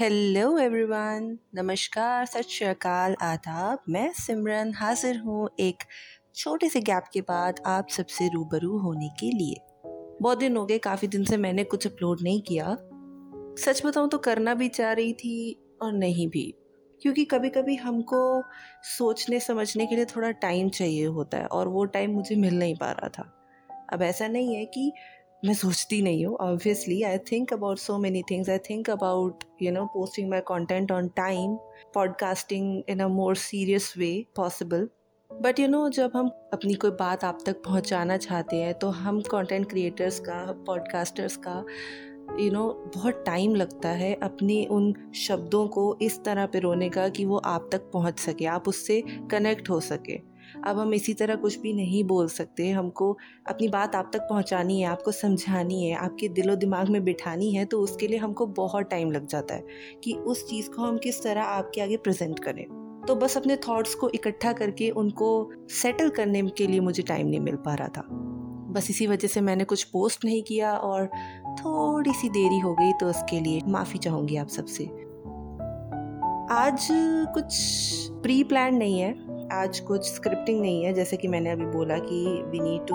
Hello everyone नमस्कार, सत श्रीकाल, आदाब। मैं सिमरन हाजिर हूँ एक छोटे से गैप के बाद आप सबसे रूबरू होने के लिए। बहुत दिन हो गए, काफ़ी दिन से मैंने कुछ अपलोड नहीं किया। सच बताऊँ तो करना भी चाह रही थी और नहीं भी। क्योंकि कभी कभी हमको सोचने, समझने के लिए थोड़ा टाइम चाहिए होता है और वो टाइम मुझे मिल नहीं पा रहा था। अब ऐसा नहीं है कि मैं सोचती नहीं हूँ obviously I think about so many things I think about you know posting my content on time podcasting in a more serious way possible but you know जब हम अपनी कोई बात आप तक पहुंचाना चाहते हैं तो हम कंटेंट क्रिएटर्स का पॉडकास्टर्स का यू you नो know, बहुत टाइम लगता है अपने उन शब्दों को इस तरह पिरोने का कि वो आप तक पहुँच सके आप उससे कनेक्ट हो सके। अब हम इसी तरह कुछ भी नहीं बोल सकते। हमको अपनी बात आप तक पहुंचानी है, आपको समझानी है, आपके दिलो दिमाग में बिठानी है तो उसके लिए हमको बहुत टाइम लग जाता है कि उस चीज़ को हम किस तरह आपके आगे प्रेजेंट करें। तो बस अपने थॉट्स को इकट्ठा करके उनको सेटल करने के लिए मुझे टाइम नहीं मिल पा रहा था। बस इसी वजह से मैंने कुछ पोस्ट नहीं किया और थोड़ी सी देरी हो गई तो उसके लिए माफ़ी चाहूँगी आप सबसे। आज कुछ प्री प्लान नहीं है। आज कुछ स्क्रिप्टिंग नहीं है, जैसे कि मैंने अभी बोला कि we need to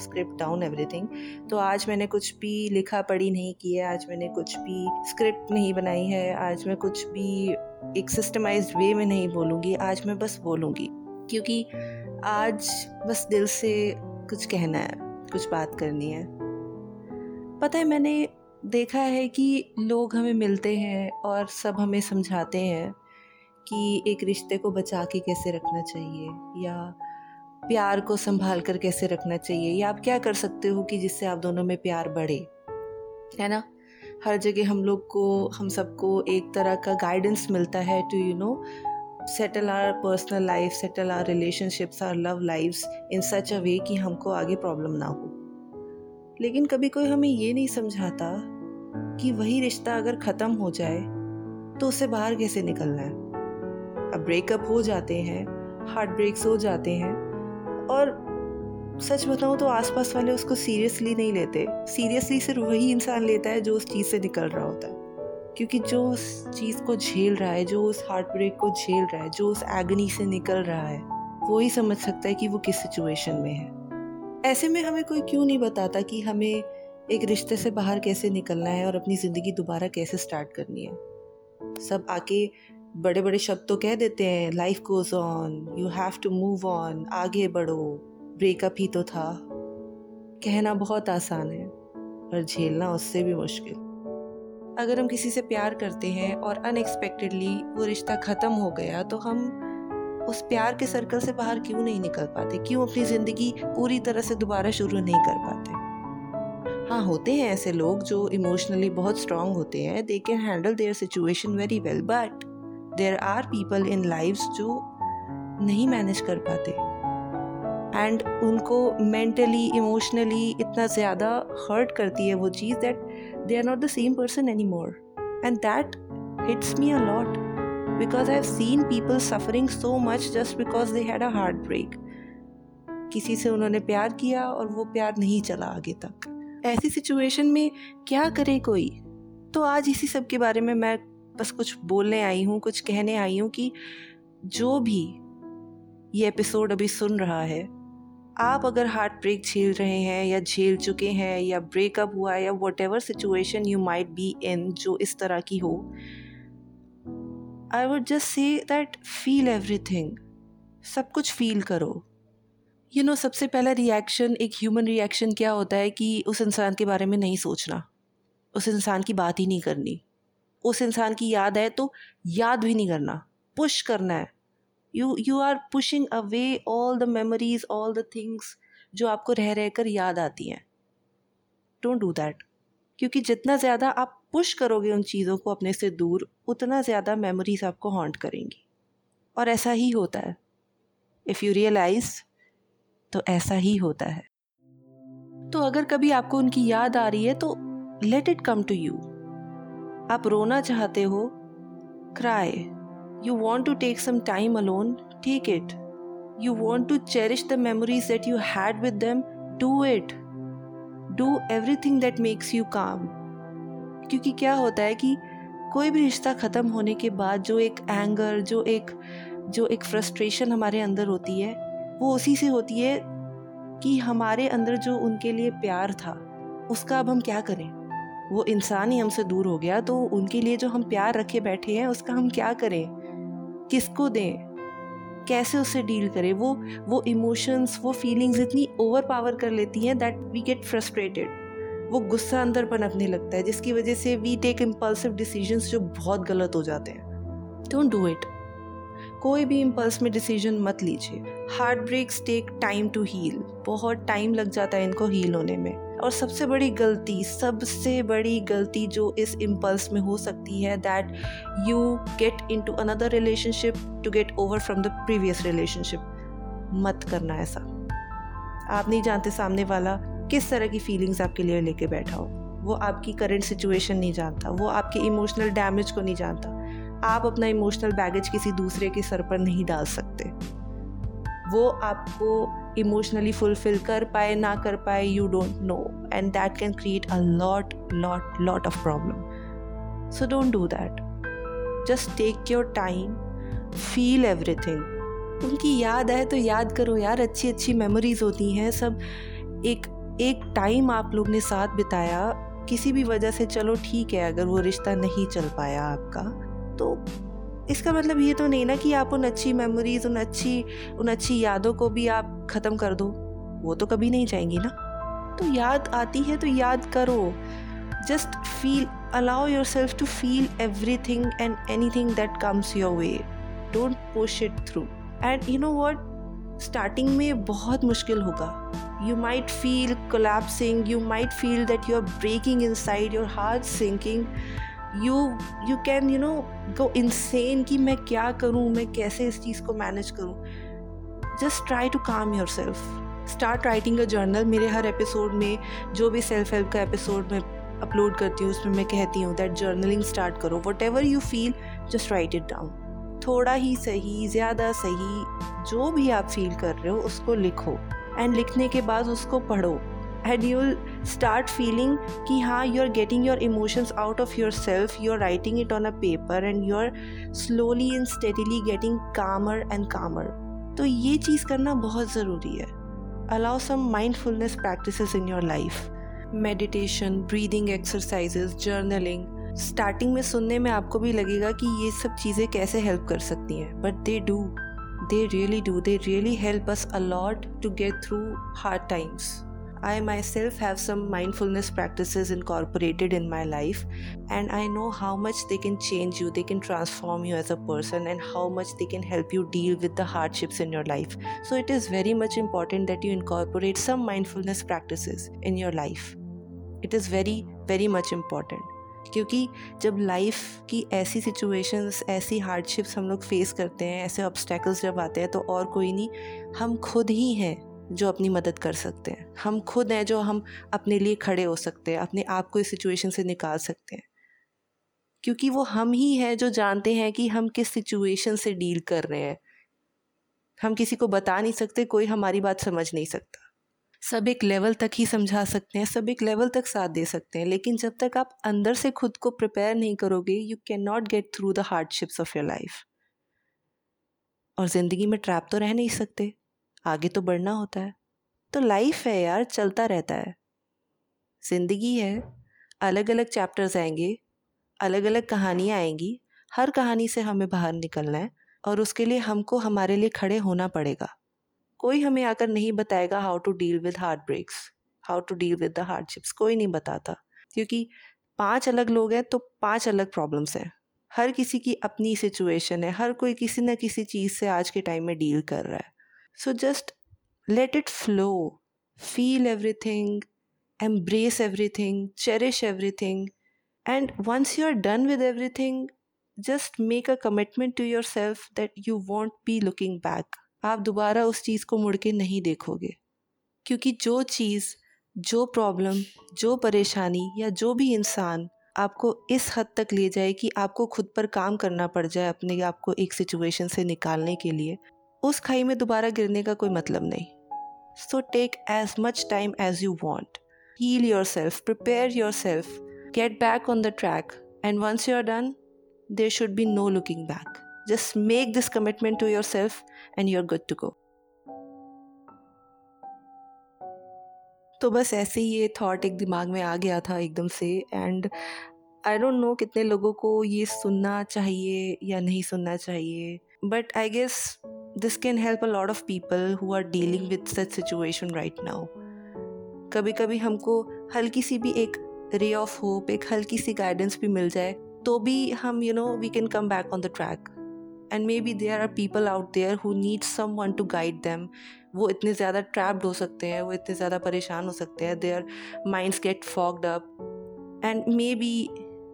script down everything तो आज मैंने कुछ भी लिखा पढ़ी नहीं की है, आज मैंने कुछ भी स्क्रिप्ट नहीं बनाई है, आज मैं कुछ भी एक सिस्टमाइज वे में नहीं बोलूँगी, आज मैं बस बोलूँगी. क्योंकि आज बस दिल से कुछ कहना है, कुछ बात करनी है. पता है, मैंने देखा है कि लोग हमें मिलते हैं और सब हमें समझाते हैं कि एक रिश्ते को बचा के कैसे रखना चाहिए? या प्यार को संभाल कर कैसे रखना चाहिए? या आप क्या कर सकते हो कि जिससे आप दोनों में प्यार बढ़े? है ना? हर जगह हम लोग को, हम सबको एक तरह का गाइडेंस मिलता है to you know settle our personal life settle our relationships our love lifes in such a way कि हमको आगे प्रॉब्लम ना हो। लेकिन कभी कोई हमें ये नहीं समझाता कि वही रिश्ता अगर ख़त्म हो जाए तो उससे बाहर कैसे निकलना है? ब्रेकअप हो जाते हैं हार्ट ब्रेक्स हो जाते हैं और सच बताऊँ तो आसपास वाले उसको सीरियसली नहीं लेते। सीरियसली सिर्फ़ वही इंसान लेता है जो उस चीज़ से निकल रहा होता है। क्योंकि जो उस चीज़ को झेल रहा है, जो उस हार्ट ब्रेक को झेल रहा है, जो उस एगनी से निकल रहा है वो ही समझ सकता है कि वो किस सिचुएशन में है। ऐसे में हमें कोई क्यों नहीं बताता कि हमें एक रिश्ते से बाहर कैसे निकलना है और अपनी ज़िंदगी दोबारा कैसे स्टार्ट करनी है। सब आके बड़े बड़े शब्द तो कह देते हैं life goes on you have to move on आगे बढ़ो ब्रेकअप ही तो था। कहना बहुत आसान है, पर झेलना उससे भी मुश्किल। अगर हम किसी से प्यार करते हैं और अनएक्सपेक्टेडली वो रिश्ता ख़त्म हो गया तो हम उस प्यार के सर्कल से बाहर क्यों नहीं निकल पाते? क्यों अपनी ज़िंदगी पूरी तरह से दोबारा शुरू नहीं कर पाते? हाँ होते हैं ऐसे लोग जो इमोशनली बहुत स्ट्रांग होते हैं they can handle their situation very well but there are people in lifes जो नहीं मैनेज कर पाते। एंड उनको मेंटली इमोशनली इतना ज़्यादा हर्ट करती है वो चीज़ that they are not the same person any more and that hits me a lot because I have seen people suffering so much just because they had a heart break किसी से उन्होंने प्यार किया और वो प्यार नहीं चला आगे तक। ऐसी सिचुएशन में क्या करे कोई? तो आज इसी सब के बारे में मैं बस कुछ बोलने आई हूँ कुछ कहने आई हूँ कि जो भी ये एपिसोड अभी सुन रहा है आप अगर हार्ट ब्रेक झेल रहे हैं या झेल चुके हैं या ब्रेकअप हुआ या whatever situation you might be in जो इस तरह की हो I would just say that feel everything सब कुछ फील करो। यू you नो know, सबसे पहला रिएक्शन एक ह्यूमन रिएक्शन क्या होता है कि उस इंसान के बारे में नहीं सोचना। उस इंसान की बात ही नहीं करनी। उस इंसान की याद है तो याद भी नहीं करना। पुश करना है। You you are pushing away all the memories all the things जो आपको रह रह कर याद आती हैं। डोंट डू दैट क्योंकि जितना ज़्यादा आप पुश करोगे उन चीज़ों को अपने से दूर, उतना ज़्यादा मेमोरीज आपको हॉन्ट करेंगी। और ऐसा ही होता है। इफ़ यू रियलाइज़ तो ऐसा ही होता है। तो अगर कभी आपको उनकी याद आ रही है तो let it come to you आप रोना चाहते हो? Cry you want to take some time alone take it you want to cherish the memories that you had with them do it do everything that makes you calm क्योंकि क्या होता है कि कोई भी रिश्ता ख़त्म होने के बाद जो एक एंगर जो एक जो एक फ्रस्ट्रेशन हमारे अंदर होती है, वो उसी से होती है कि हमारे अंदर जो उनके लिए प्यार था, उसका अब हम क्या करें? वो इंसान ही हमसे दूर हो गया तो उनके लिए जो हम प्यार रखे बैठे हैं, उसका हम क्या करें? किसको दें? कैसे उससे डील करें? वो वो इमोशंस, वो फीलिंग्स इतनी ओवर पावर कर लेती हैं दैट वी गेट फ्रस्ट्रेटेड वो गुस्सा अंदर पनपने लगता है, जिसकी वजह से वी टेक इम्पल्सिव डिसीजंस जो बहुत गलत हो जाते हैं। डोंट डू इट कोई भी इम्पल्स में डिसीज़न मत लीजिए। Heart breaks take time to heal बहुत टाइम लग जाता है इनको हील होने में। और सबसे बड़ी गलती, सबसे बड़ी गलती जो इस इम्पल्स में हो सकती है that you get into another relationship to get over from the previous relationship मत करना ऐसा। आप नहीं जानते सामने वाला किस तरह की फीलिंग्स आपके लिए लेके बैठा हो। वो आपकी करंट सिचुएशन नहीं जानता, वो आपके इमोशनल डैमेज को नहीं जानता। आप अपना इमोशनल बैगेज किसी दूसरे के सर पर नहीं डाल सकते। वो आपको इमोशनली फुलफिल कर पाए ना कर पाए you don't know and that can create a lot lot lot of problem so don't do that just take your time feel everything उनकी याद आए तो याद करो यार अच्छी अच्छी मेमोरीज होती हैं। सब एक एक टाइम आप लोग ने साथ बिताया। किसी भी वजह से चलो ठीक है, अगर वो रिश्ता नहीं चल पाया आपका। तो इसका मतलब ये तो नहीं ना कि आप उन अच्छी मेमोरीज उन अच्छी उन अच्छी यादों को भी आप ख़त्म कर दो। वो तो कभी नहीं जाएँगी ना। तो याद आती है तो याद करो। Just feel allow yourself to feel everything and anything that comes your way don't push it through and you know what starting में बहुत मुश्किल होगा। You might feel collapsing you might feel that you are breaking inside your heart sinking you you can you know go insane कि मैं क्या करूँ? मैं कैसे इस चीज़ को मैनेज करूँ? Just try to calm yourself start writing a journal मेरे हर एपिसोड में, जो भी सेल्फ हेल्प का एपिसोड में अपलोड करती हूँ, उसमें मैं कहती हूँ दैट जर्नलिंग स्टार्ट करो. Whatever you feel just write it down थोड़ा ही सही, ज़्यादा सही, जो भी आप फील कर रहे हो, उसको लिखो. एंड लिखने के बाद उसको पढ़ो. एंड यू स्टार्ट फीलिंग कि हाँ you are getting your emotions out of yourself you are writing it on a paper and you are slowly and steadily getting calmer and calmer तो ये चीज़ करना बहुत ज़रूरी है। Allow some mindfulness practice in your life meditation breathing exercises journaling starting में सुनने में आपको भी लगेगा कि ये सब चीज़ें कैसे हेल्प कर सकती हैं but they do they really do they really help us a lot to get through hard times I myself have some mindfulness practices incorporated in my life, and I know how much they can change you, they can transform you as a person, and how much they can help you deal with the hardships in your life. So, it is very much important that you incorporate some mindfulness practices in your life. It is very, very much important. क्योंकि जब life की ऐसी situations ऐसी hardships हम लोग face करते हैं ऐसे ऑब्स्टेकल्स जब आते हैं तो और कोई नहीं हम खुद ही हैं जो अपनी मदद कर सकते हैं। हम खुद हैं जो हम अपने लिए खड़े हो सकते हैं, अपने आप को इस सिचुएशन से निकाल सकते हैं। क्योंकि वो हम ही हैं जो जानते हैं कि हम किस सिचुएशन से डील कर रहे हैं। हम किसी को बता नहीं सकते, कोई हमारी बात समझ नहीं सकता। सब एक लेवल तक ही समझा सकते हैं, सब एक लेवल तक साथ दे सकते हैं, लेकिन जब तक आप अंदर से खुद को प्रिपेयर नहीं करोगे you can not get through the hardships of your life और ज़िंदगी में ट्रैप तो रह नहीं सकते। आगे तो बढ़ना होता है। तो लाइफ है यार, चलता रहता है। ज़िंदगी है अलग अलग चैप्टर्स आएँगे अलग अलग कहानियाँ आएँगी, हर कहानी से हमें बाहर निकलना है और उसके लिए हमको हमारे लिए खड़े होना पड़ेगा। कोई हमें आकर नहीं बताएगा how to deal with heart breaks how to deal with the hardships कोई नहीं बताता। क्योंकि पाँच अलग लोग हैं तो पाँच अलग प्रॉब्लम्स हैं। हर किसी की अपनी सिचुएशन है, हर कोई किसी न किसी चीज़ से आज के टाइम में डील कर रहा है। So just let it flow. Feel everything, embrace everything, cherish everything. And once you're done with everything, just make a commitment to yourself that you won't be looking back. आप दोबारा उस चीज़ को मुड़ के नहीं देखोगे क्योंकि जो चीज़ जो प्रॉब्लम जो परेशानी या जो भी इंसान आपको इस हद तक ले जाए कि आपको खुद पर काम करना पड़ जाए अपने आप को एक सिचुएशन से निकालने के लिए उस खाई में दोबारा गिरने का कोई मतलब नहीं। So take as much time as you want heal yourself prepare yourself get back on the track and once you are done there should be no looking back. Just make this commitment to yourself and you're good to go तो बस ऐसे ही ये thought एक दिमाग में आ गया था एकदम से। एंड आई डोंट नो कितने लोगों को ये सुनना चाहिए या नहीं सुनना चाहिए। But I guess this can help a lot of people who are dealing with such situation right now कभी कभी हमको हल्की सी भी एक रे ऑफ़ होप एक हल्की सी गाइडेंस भी मिल जाए तो भी हम you know we can come back on the track and maybe there are people out there who need someone to guide them वो इतने ज़्यादा ट्रैप्ड हो सकते हैं, वो इतने ज़्यादा परेशान हो सकते हैं their minds get fucked up and maybe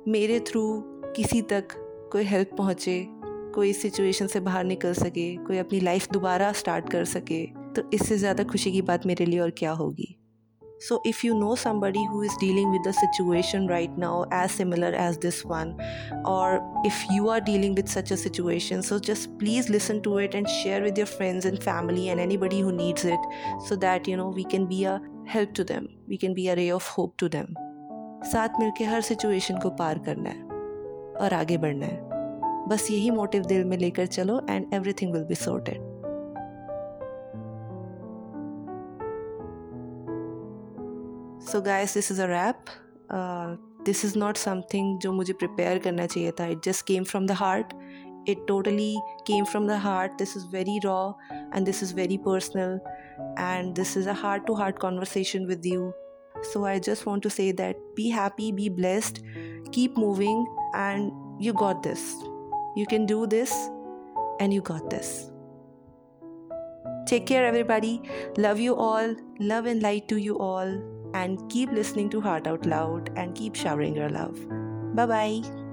मेरे थ्रू किसी तक कोई हेल्प पहुँचे कोई इस सिचुएशन से बाहर निकल सके, कोई अपनी लाइफ दोबारा स्टार्ट कर सके तो इससे ज़्यादा खुशी की बात मेरे लिए और क्या होगी? So if you know somebody who is dealing with the situation right now as similar as this one और if you are dealing with such situation so just please listen to it and share with your friends and family and anybody who needs it so that you know we can be a help to them we can be a ray of hope to them साथ मिलकर हर situation को पार करना है और आगे बढ़ना है। बस यही मोटिव दिल में लेकर चलो and everything will be sorted so guys this is a wrap this is not something जो मुझे प्रिपेयर करना चाहिए था it just came from the heart it totally came from the heart this is very raw and this is very personal and this is a heart to heart conversation with you so i just want to say that be happy be blessed keep moving and you got this you can do this and you got this take care everybody love you all love and light to you all and keep listening to Heart Out Loud and keep showering your love. Bye bye.